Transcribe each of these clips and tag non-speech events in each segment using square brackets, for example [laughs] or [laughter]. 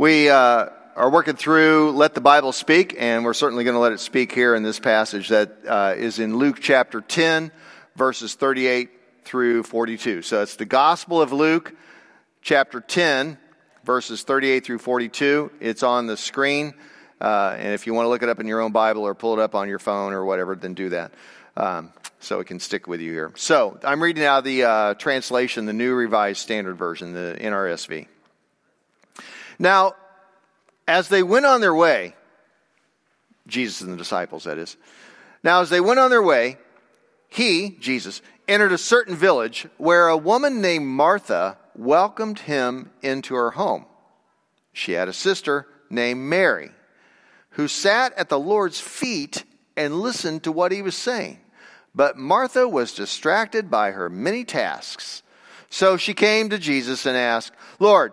We uh, are working through Let the Bible Speak, and we're certainly going to let it speak here in this passage that uh, is in Luke chapter 10, verses 38 through 42. So it's the Gospel of Luke, chapter 10, verses 38 through 42. It's on the screen, uh, and if you want to look it up in your own Bible or pull it up on your phone or whatever, then do that. Um, so it can stick with you here. So I'm reading out the uh, translation, the New Revised Standard Version, the NRSV. Now, as they went on their way, Jesus and the disciples, that is. Now, as they went on their way, he, Jesus, entered a certain village where a woman named Martha welcomed him into her home. She had a sister named Mary who sat at the Lord's feet and listened to what he was saying. But Martha was distracted by her many tasks. So she came to Jesus and asked, Lord,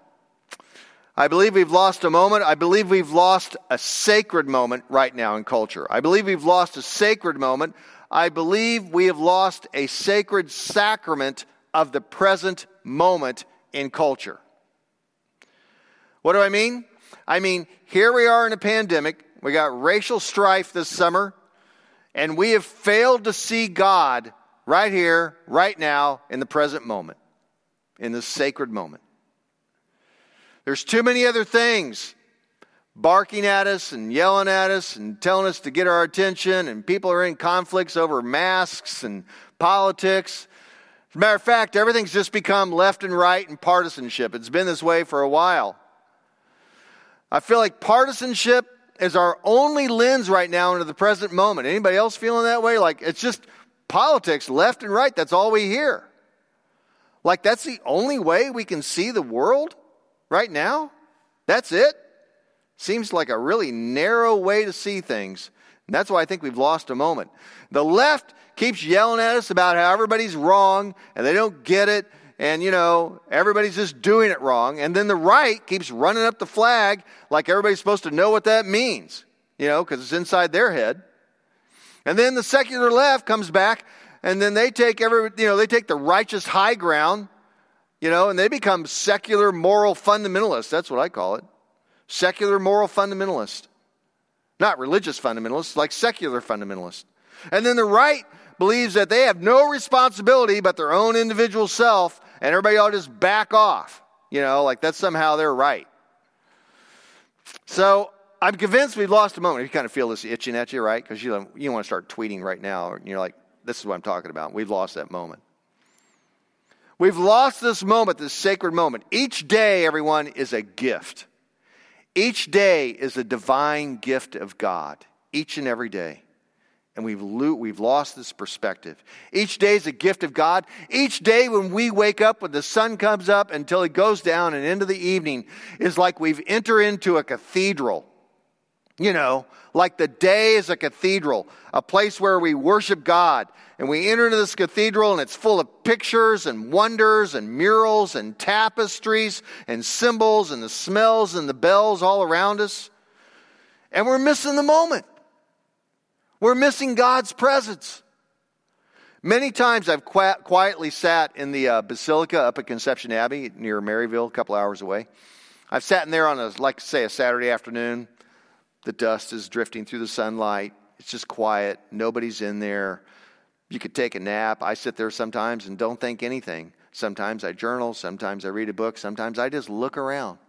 I believe we've lost a moment. I believe we've lost a sacred moment right now in culture. I believe we've lost a sacred moment. I believe we have lost a sacred sacrament of the present moment in culture. What do I mean? I mean, here we are in a pandemic. We got racial strife this summer, and we have failed to see God right here, right now, in the present moment, in this sacred moment. There's too many other things barking at us and yelling at us and telling us to get our attention, and people are in conflicts over masks and politics. As a matter of fact, everything's just become left and right and partisanship. It's been this way for a while. I feel like partisanship is our only lens right now into the present moment. Anybody else feeling that way? Like it's just politics, left and right. That's all we hear. Like that's the only way we can see the world? Right now? That's it? Seems like a really narrow way to see things. And that's why I think we've lost a moment. The left keeps yelling at us about how everybody's wrong and they don't get it and you know everybody's just doing it wrong and then the right keeps running up the flag like everybody's supposed to know what that means you know because it's inside their head and then the secular left comes back and then they take every you know they take the righteous high ground you know, and they become secular moral fundamentalists. That's what I call it. Secular moral fundamentalist. Not religious fundamentalists, like secular fundamentalist. And then the right believes that they have no responsibility but their own individual self, and everybody ought to just back off. You know, like that's somehow they're right. So I'm convinced we've lost a moment. You kind of feel this itching at you, right? Because you, you want to start tweeting right now, and you're like, this is what I'm talking about. We've lost that moment. We've lost this moment, this sacred moment. Each day, everyone, is a gift. Each day is a divine gift of God, each and every day. And we've, lo- we've lost this perspective. Each day is a gift of God. Each day when we wake up, when the sun comes up until it goes down and into the evening, is like we've entered into a cathedral. You know, like the day is a cathedral, a place where we worship God. And we enter into this cathedral and it's full of pictures and wonders and murals and tapestries and symbols and the smells and the bells all around us. And we're missing the moment. We're missing God's presence. Many times I've quietly sat in the uh, basilica up at Conception Abbey near Maryville, a couple hours away. I've sat in there on a, like say, a Saturday afternoon the dust is drifting through the sunlight. It's just quiet. Nobody's in there. You could take a nap. I sit there sometimes and don't think anything. Sometimes I journal. Sometimes I read a book. Sometimes I just look around.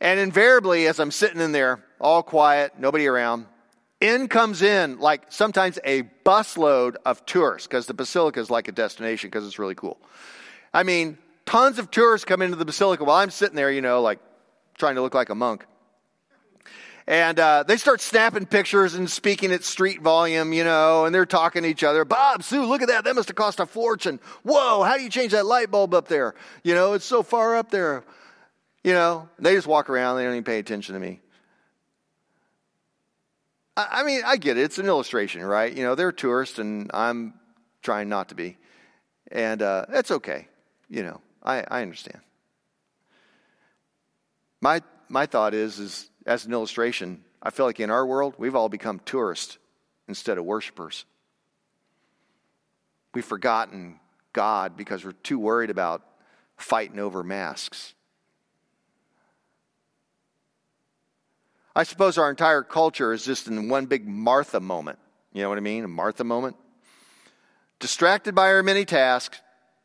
And invariably, as I'm sitting in there, all quiet, nobody around, in comes in like sometimes a busload of tourists because the basilica is like a destination because it's really cool. I mean, tons of tourists come into the basilica while I'm sitting there, you know, like trying to look like a monk. And uh, they start snapping pictures and speaking at street volume, you know, and they're talking to each other. Bob, Sue, look at that. That must have cost a fortune. Whoa, how do you change that light bulb up there? You know, it's so far up there. You know, they just walk around. They don't even pay attention to me. I mean, I get it. It's an illustration, right? You know, they're tourists, and I'm trying not to be. And uh, that's okay. You know, I, I understand. My, my thought is, is, as an illustration, I feel like in our world, we've all become tourists instead of worshipers. We've forgotten God because we're too worried about fighting over masks. I suppose our entire culture is just in one big Martha moment. You know what I mean? A Martha moment. Distracted by her many tasks,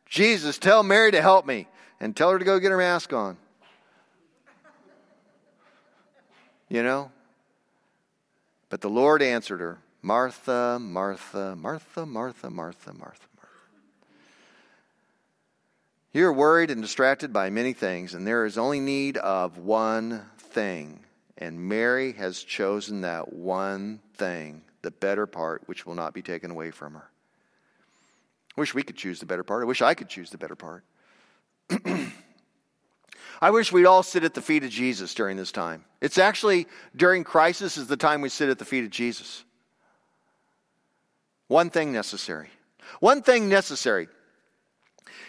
Jesus, tell Mary to help me and tell her to go get her mask on. You know? But the Lord answered her Martha, Martha, Martha, Martha, Martha, Martha. Martha. You're worried and distracted by many things, and there is only need of one thing. And Mary has chosen that one thing, the better part, which will not be taken away from her. I wish we could choose the better part. I wish I could choose the better part. [clears throat] I wish we'd all sit at the feet of Jesus during this time. It's actually during crisis is the time we sit at the feet of Jesus. One thing necessary. One thing necessary.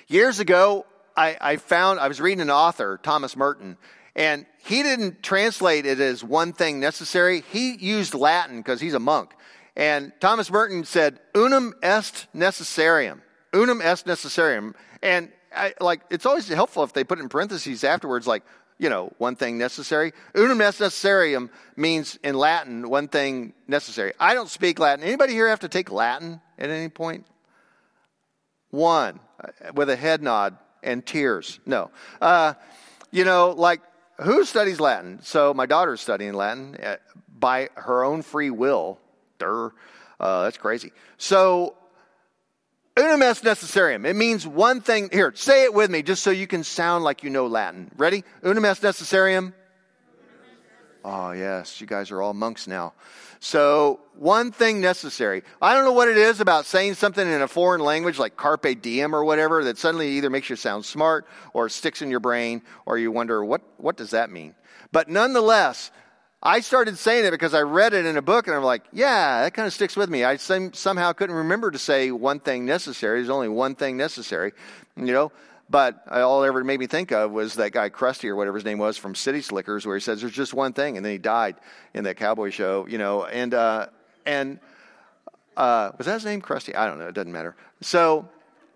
Years ago, I, I found, I was reading an author, Thomas Merton, and he didn't translate it as one thing necessary. He used Latin because he's a monk. And Thomas Merton said, unum est necessarium. Unum est necessarium. And I, like, it's always helpful if they put in parentheses afterwards, like, you know, one thing necessary. Unum necessarium means in Latin, one thing necessary. I don't speak Latin. Anybody here have to take Latin at any point? One, with a head nod and tears. No. Uh, you know, like, who studies Latin? So my daughter's studying Latin uh, by her own free will. Durr. Uh, that's crazy. So, unum est necessarium. It means one thing. Here, say it with me just so you can sound like you know Latin. Ready? Unum est necessarium. Oh, yes, you guys are all monks now. So, one thing necessary. I don't know what it is about saying something in a foreign language like carpe diem or whatever that suddenly either makes you sound smart or sticks in your brain or you wonder, what, what does that mean? But nonetheless, I started saying it because I read it in a book and I'm like, yeah, that kind of sticks with me. I somehow couldn't remember to say one thing necessary. There's only one thing necessary, you know. But all it ever made me think of was that guy Krusty or whatever his name was from City Slickers, where he says there's just one thing, and then he died in that cowboy show, you know. And uh, and uh, was that his name, Krusty? I don't know. It doesn't matter. So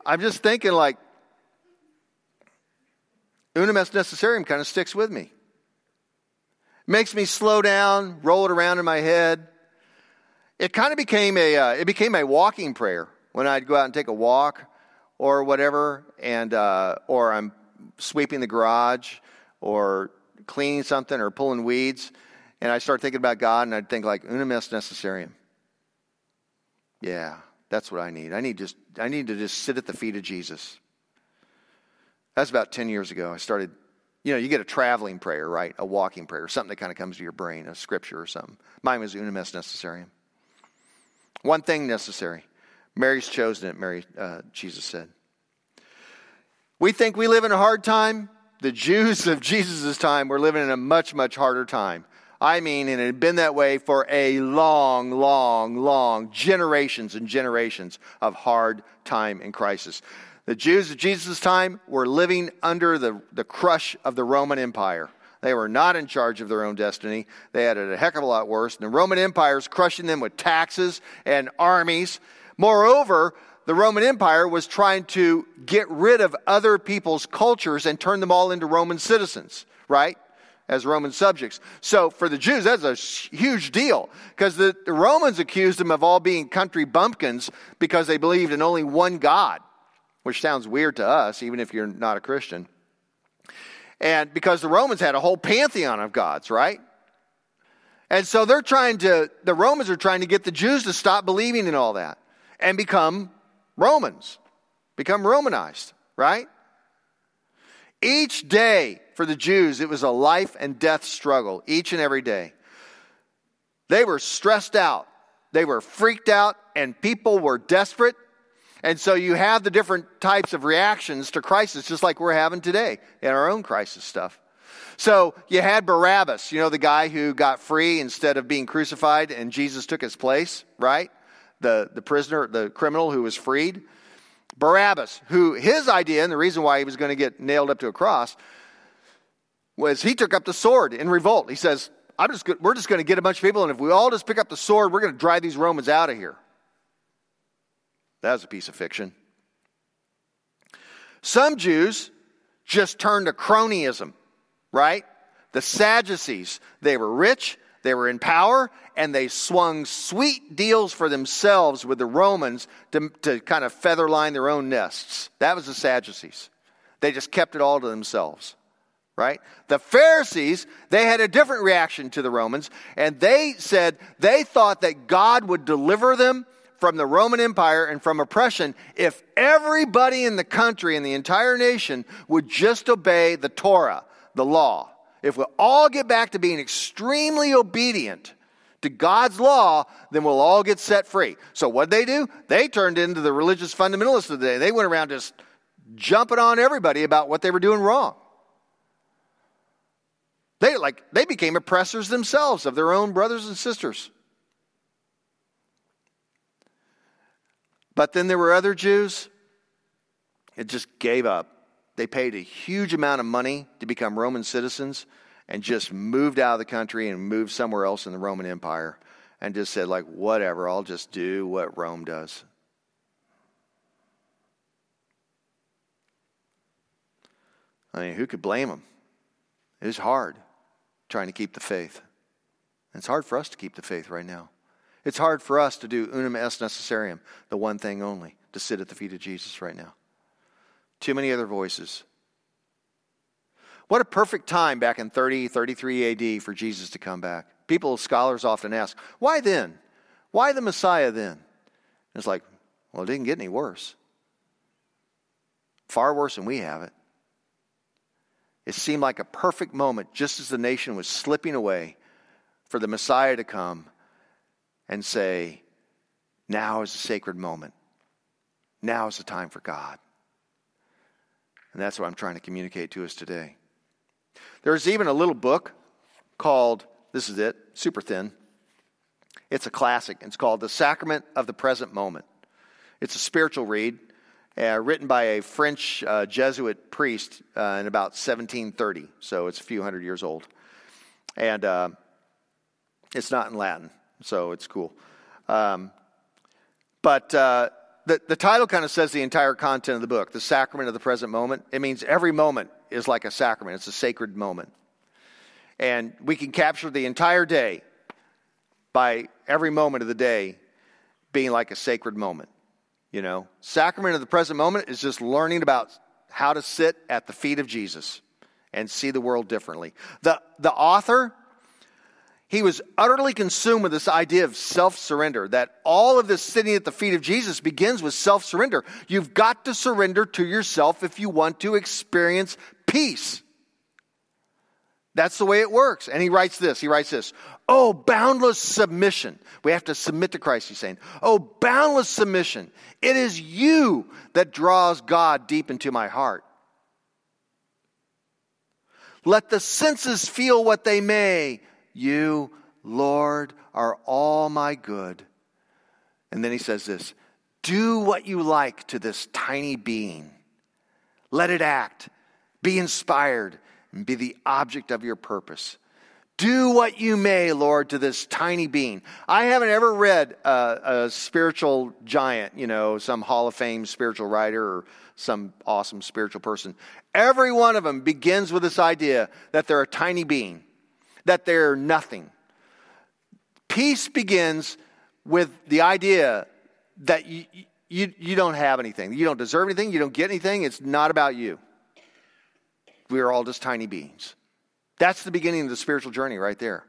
I'm just thinking like unum est necessarium kind of sticks with me. Makes me slow down, roll it around in my head. It kind of became a uh, it became a walking prayer when I'd go out and take a walk or whatever, and uh, or I'm sweeping the garage or cleaning something or pulling weeds, and I start thinking about God, and I'd think like unum est necessarium. Yeah, that's what I need. I need just I need to just sit at the feet of Jesus. That's about ten years ago. I started. You know, you get a traveling prayer, right? A walking prayer, something that kind of comes to your brain, a scripture or something. Mine was unum est necessarium. One thing necessary. Mary's chosen it, Mary, uh, Jesus said. We think we live in a hard time. The Jews of Jesus' time were living in a much, much harder time. I mean, and it had been that way for a long, long, long generations and generations of hard time and crisis. The Jews of Jesus' time were living under the, the crush of the Roman Empire. They were not in charge of their own destiny. They had it a heck of a lot worse. The Roman Empire is crushing them with taxes and armies Moreover, the Roman Empire was trying to get rid of other people's cultures and turn them all into Roman citizens, right? As Roman subjects. So for the Jews, that's a huge deal because the, the Romans accused them of all being country bumpkins because they believed in only one God, which sounds weird to us, even if you're not a Christian. And because the Romans had a whole pantheon of gods, right? And so they're trying to, the Romans are trying to get the Jews to stop believing in all that and become Romans, become Romanized, right? Each day for the Jews, it was a life and death struggle, each and every day. They were stressed out, they were freaked out, and people were desperate. And so you have the different types of reactions to crisis, just like we're having today in our own crisis stuff. So you had Barabbas, you know, the guy who got free instead of being crucified, and Jesus took his place, right? The, the prisoner, the criminal who was freed. Barabbas, who his idea, and the reason why he was going to get nailed up to a cross, was he took up the sword in revolt. He says, I'm just, we're just going to get a bunch of people, and if we all just pick up the sword, we're going to drive these Romans out of here. That was a piece of fiction. Some Jews just turned to cronyism, right? The Sadducees, they were rich, they were in power, and they swung sweet deals for themselves with the Romans to, to kind of feather line their own nests. That was the Sadducees. They just kept it all to themselves, right? The Pharisees, they had a different reaction to the Romans, and they said they thought that God would deliver them from the Roman Empire and from oppression if everybody in the country and the entire nation would just obey the Torah, the law. If we all get back to being extremely obedient to God's law, then we'll all get set free. So what did they do? They turned into the religious fundamentalists of the day. They went around just jumping on everybody about what they were doing wrong. They like they became oppressors themselves of their own brothers and sisters. But then there were other Jews that just gave up. They paid a huge amount of money to become Roman citizens and just moved out of the country and moved somewhere else in the Roman Empire and just said, like, whatever, I'll just do what Rome does. I mean, who could blame them? It was hard trying to keep the faith. It's hard for us to keep the faith right now. It's hard for us to do unum est necessarium, the one thing only, to sit at the feet of Jesus right now. Too many other voices. What a perfect time back in 30, 33 AD for Jesus to come back. People, scholars often ask, why then? Why the Messiah then? And it's like, well, it didn't get any worse. Far worse than we have it. It seemed like a perfect moment, just as the nation was slipping away, for the Messiah to come and say, now is a sacred moment. Now is the time for God. And that's what I'm trying to communicate to us today. There's even a little book called, this is it, super thin. It's a classic. It's called The Sacrament of the Present Moment. It's a spiritual read uh, written by a French uh, Jesuit priest uh, in about 1730. So it's a few hundred years old. And uh, it's not in Latin so it's cool. Um, but uh, the, the title kind of says the entire content of the book, the sacrament of the present moment. It means every moment is like a sacrament, it's a sacred moment. And we can capture the entire day by every moment of the day being like a sacred moment. You know, sacrament of the present moment is just learning about how to sit at the feet of Jesus and see the world differently. The, the author he was utterly consumed with this idea of self surrender, that all of this sitting at the feet of Jesus begins with self surrender. You've got to surrender to yourself if you want to experience peace. That's the way it works. And he writes this. He writes this. Oh, boundless submission. We have to submit to Christ, he's saying. Oh, boundless submission. It is you that draws God deep into my heart. Let the senses feel what they may. You, Lord, are all my good. And then he says this Do what you like to this tiny being. Let it act, be inspired, and be the object of your purpose. Do what you may, Lord, to this tiny being. I haven't ever read a, a, spiritual giant, you know, some Hall of Fame spiritual writer or some awesome spiritual person. Every one of them begins with this idea that they're a tiny being that they're nothing. Peace begins with the idea that you, you, you don't have anything. You don't deserve anything. You don't get anything. It's not about you. We are all just tiny beings. That's the beginning of the spiritual journey right there.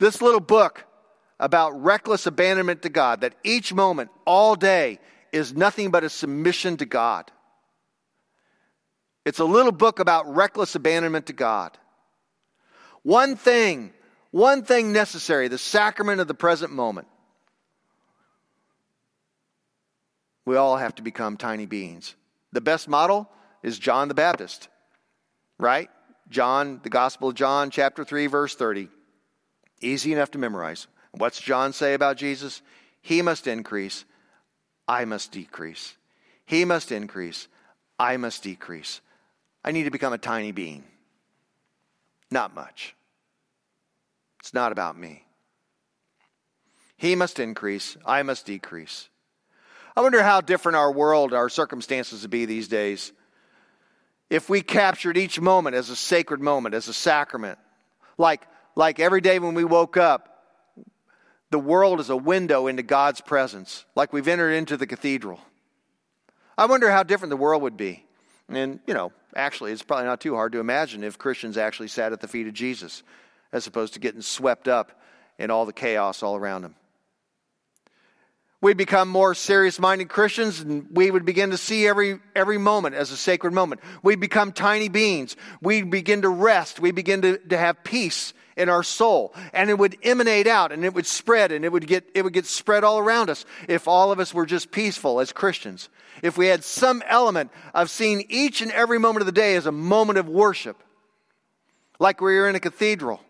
This little book about reckless abandonment to God, that each moment, all day, is nothing but a submission to God. It's a little book about reckless abandonment to God. One thing, one thing necessary the sacrament of the present moment. We all have to become tiny beings. The best model is John the Baptist. right? John, the Gospel of John, chapter 3, verse 30. Easy enough to memorize. What's John say about Jesus? He must increase, I must decrease. He must increase, I must decrease. I need to become a tiny being. Not much. It's not about me. He must increase, I must decrease. I wonder how different our world, our circumstances would be these days if we captured each moment as a sacred moment, as a sacrament. Like, like every day when we woke up, the world is a window into God's presence, like we've entered into the cathedral. I wonder how different the world would be. And, you know, actually, it's probably not too hard to imagine if Christians actually sat at the feet of Jesus as opposed to getting swept up in all the chaos all around them. We'd become more serious minded Christians and we would begin to see every, every moment as a sacred moment. We'd become tiny beings. We'd begin to rest. We'd begin to, to have peace in our soul. And it would emanate out and it would spread and it would, get, it would get spread all around us if all of us were just peaceful as Christians. If we had some element of seeing each and every moment of the day as a moment of worship, like we were in a cathedral,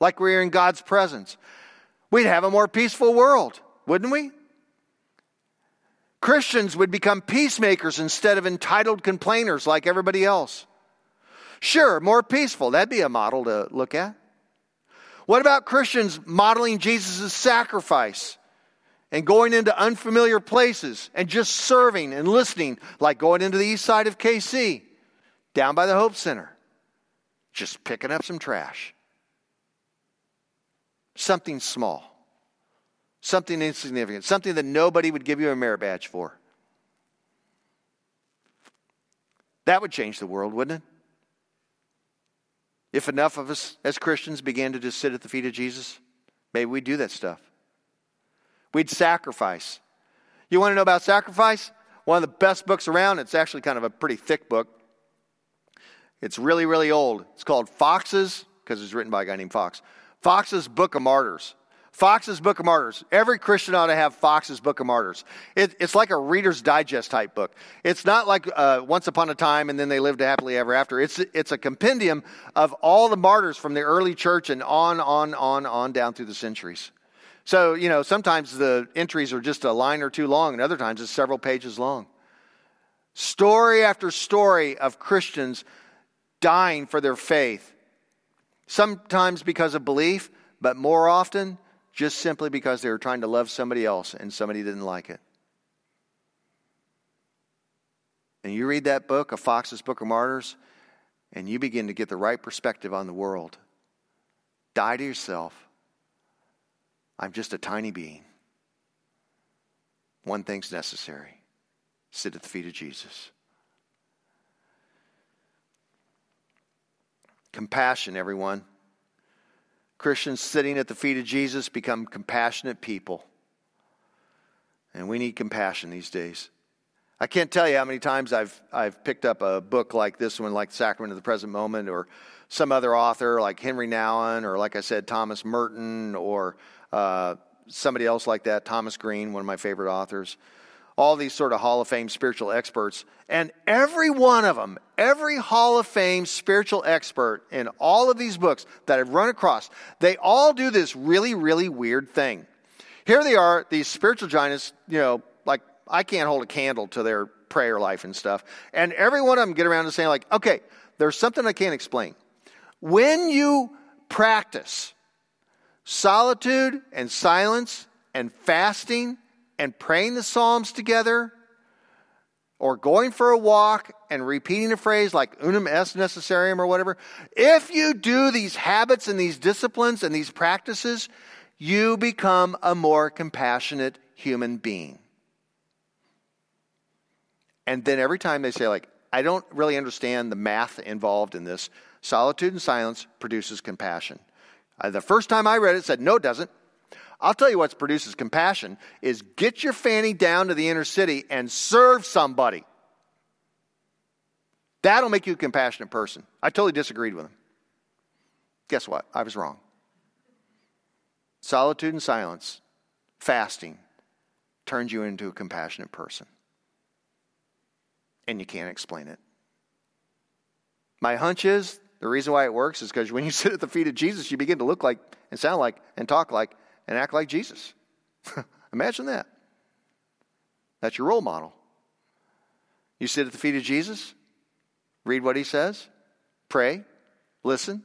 like we were in God's presence, we'd have a more peaceful world wouldn't we? Christians would become peacemakers instead of entitled complainers like everybody else. Sure, more peaceful. That'd be a model to look at. What about Christians modeling Jesus' sacrifice and going into unfamiliar places and just serving and listening, like going into the east side of KC, down by the Hope Center, just picking up some trash? Something small. Something insignificant, something that nobody would give you a merit badge for. That would change the world, wouldn't it? If enough of us as Christians began to just sit at the feet of Jesus, maybe we'd do that stuff. We'd sacrifice. You want to know about sacrifice? One of the best books around, it's actually kind of a pretty thick book. It's really, really old. It's called Fox's, because it's written by a guy named Fox. Fox's Book of Martyrs. Fox's Book of Martyrs. Every Christian ought to have Fox's Book of Martyrs. It, it's like a Reader's Digest type book. It's not like uh, Once Upon a Time and then they lived happily ever after. It's, it's a compendium of all the martyrs from the early church and on, on, on, on down through the centuries. So, you know, sometimes the entries are just a line or two long, and other times it's several pages long. Story after story of Christians dying for their faith. Sometimes because of belief, but more often just simply because they were trying to love somebody else and somebody didn't like it. And you read that book, A Fox's Book of Martyrs, and you begin to get the right perspective on the world. Die to yourself. I'm just a tiny being. One thing's necessary sit at the feet of Jesus. Compassion, everyone. Christians sitting at the feet of Jesus become compassionate people. And we need compassion these days. I can't tell you how many times I've, I've picked up a book like this one, like Sacrament of the Present Moment, or some other author like Henri Nouwen, or like I said, Thomas Merton, or uh, somebody else like that, Thomas Green, one of my favorite authors all these sort of Hall of Fame spiritual experts. And every one of them, every Hall of Fame spiritual expert in all of these books that I've run across, they all do this really, really weird thing. Here they are, these spiritual giants, you know, like I can't hold a candle to their prayer life and stuff. And every one of them get around to saying, like, okay, there's something I can't explain. When you practice solitude and silence and fasting and praying the Psalms together, or going for a walk and repeating a phrase like unum est necessarium or whatever, if you do these habits and these disciplines and these practices, you become a more compassionate human being. And then every time they say, like, I don't really understand the math involved in this, solitude and silence produces compassion. Uh, the first time I read it, it said, no, it doesn't. I'll tell you what produces compassion is get your fanny down to the inner city and serve somebody. That'll make you a compassionate person. I totally disagreed with him. Guess what? I was wrong. Solitude and silence, fasting, turns you into a compassionate person. And you can't explain it. My hunch is the reason why it works is because when you [laughs] sit at the feet of Jesus, you begin to look like and sound like and talk like and act like Jesus. [laughs] Imagine that. That's your role model. You sit at the feet of Jesus, read what he says, pray, listen,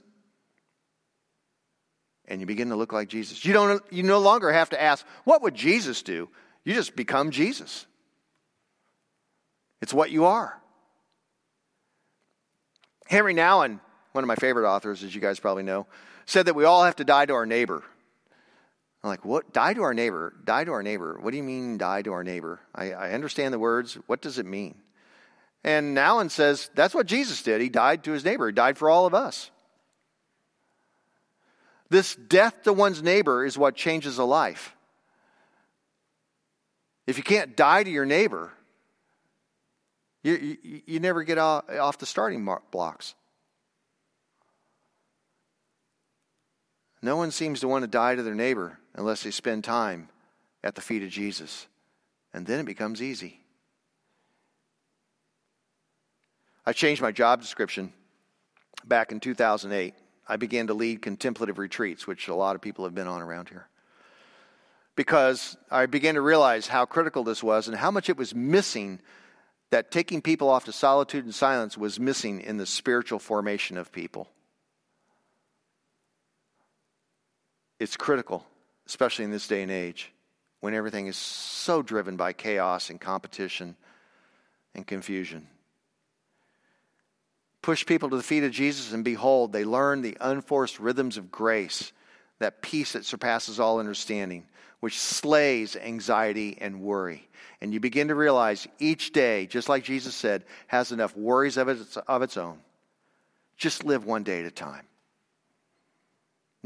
and you begin to look like Jesus. You, don't, you no longer have to ask, what would Jesus do? You just become Jesus. It's what you are. Henri Nouwen, one of my favorite authors, as you guys probably know, said that we all have to die to our neighbor. I'm like, what? Die to our neighbor? Die to our neighbor? What do you mean, die to our neighbor? I, I understand the words. What does it mean? And Nouwen says that's what Jesus did. He died to his neighbor, he died for all of us. This death to one's neighbor is what changes a life. If you can't die to your neighbor, you, you, you never get off the starting blocks. No one seems to want to die to their neighbor unless they spend time at the feet of Jesus. And then it becomes easy. I changed my job description back in 2008. I began to lead contemplative retreats, which a lot of people have been on around here. Because I began to realize how critical this was and how much it was missing that taking people off to solitude and silence was missing in the spiritual formation of people. It's critical, especially in this day and age when everything is so driven by chaos and competition and confusion push people to the feet of Jesus, and behold, they learn the unforced rhythms of grace, that peace that surpasses all understanding, which slays anxiety and worry. And you begin to realize each day, just like Jesus said, has enough worries of its, of its own. Just live one day at a time.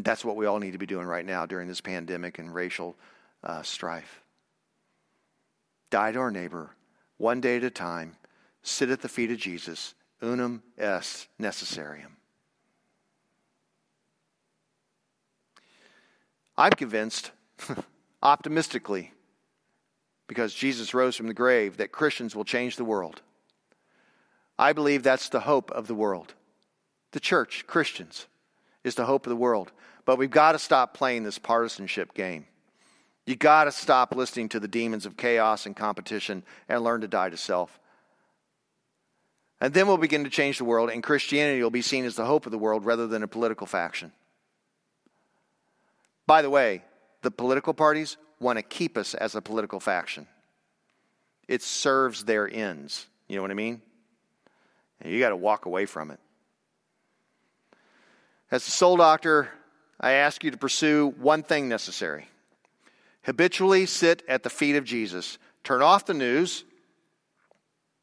That's what we all need to be doing right now during this pandemic and racial uh, strife. Die to our neighbor, one day at a time, sit at the feet of Jesus unum est necessarium. I'm convinced, [laughs] optimistically, because Jesus rose from the grave, that Christians will change the world. I believe that's the hope of the world. The church, Christians, is the hope of the world. But we've got to stop playing this partisanship game. You got to stop listening to the demons of chaos and competition and learn to die to self. And then we'll begin to change the world, and Christianity will be seen as the hope of the world rather than a political faction. By the way, the political parties want to keep us as a political faction. It serves their ends. You know what I mean? And you got to walk away from it. As the soul doctor, I ask you to pursue one thing necessary habitually sit at the feet of Jesus. Turn off the news,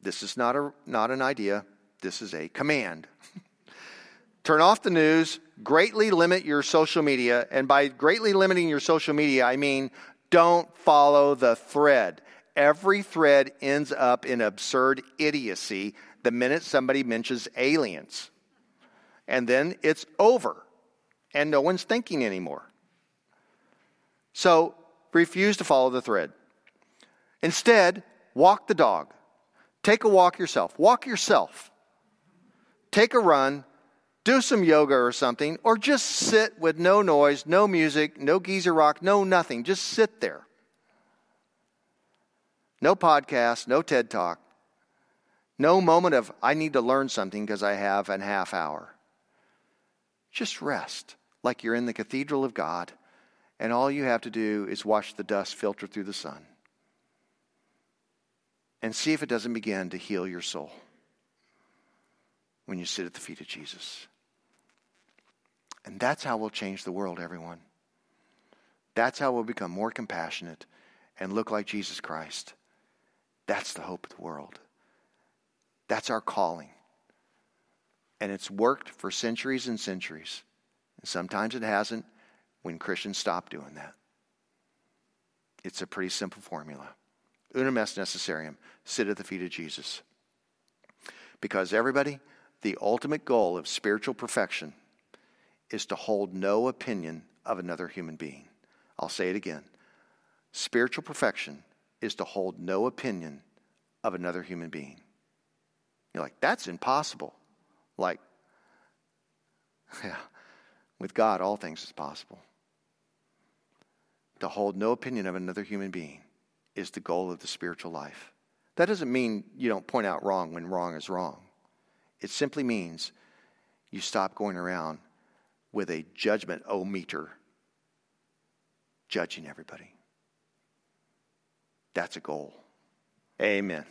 this is not, a, not an idea, this is a command. [laughs] Turn off the news, greatly limit your social media, and by greatly limiting your social media, I mean don't follow the thread. Every thread ends up in absurd idiocy the minute somebody mentions aliens. And then it's over, and no one's thinking anymore. So refuse to follow the thread. Instead, walk the dog. Take a walk yourself. Walk yourself. Take a run. Do some yoga or something, or just sit with no noise, no music, no geezer rock, no nothing. Just sit there. No podcast, no TED talk. No moment of, I need to learn something because I have an half hour. Just rest like you're in the cathedral of God, and all you have to do is watch the dust filter through the sun and see if it doesn't begin to heal your soul when you sit at the feet of Jesus. And that's how we'll change the world, everyone. That's how we'll become more compassionate and look like Jesus Christ. That's the hope of the world. That's our calling. And it's worked for centuries and centuries. And sometimes it hasn't when Christians stop doing that. It's a pretty simple formula unum est necessarium, sit at the feet of Jesus. Because everybody, the ultimate goal of spiritual perfection is to hold no opinion of another human being. I'll say it again. Spiritual perfection is to hold no opinion of another human being. You're like, that's impossible. Like, [laughs] Yeah. With God, all things is possible. To hold no opinion of another human being is the goal of the spiritual life. That doesn't mean you don't point out wrong when wrong is wrong. It simply means you stop going around with a judgment o meter judging everybody. That's a goal. Amen.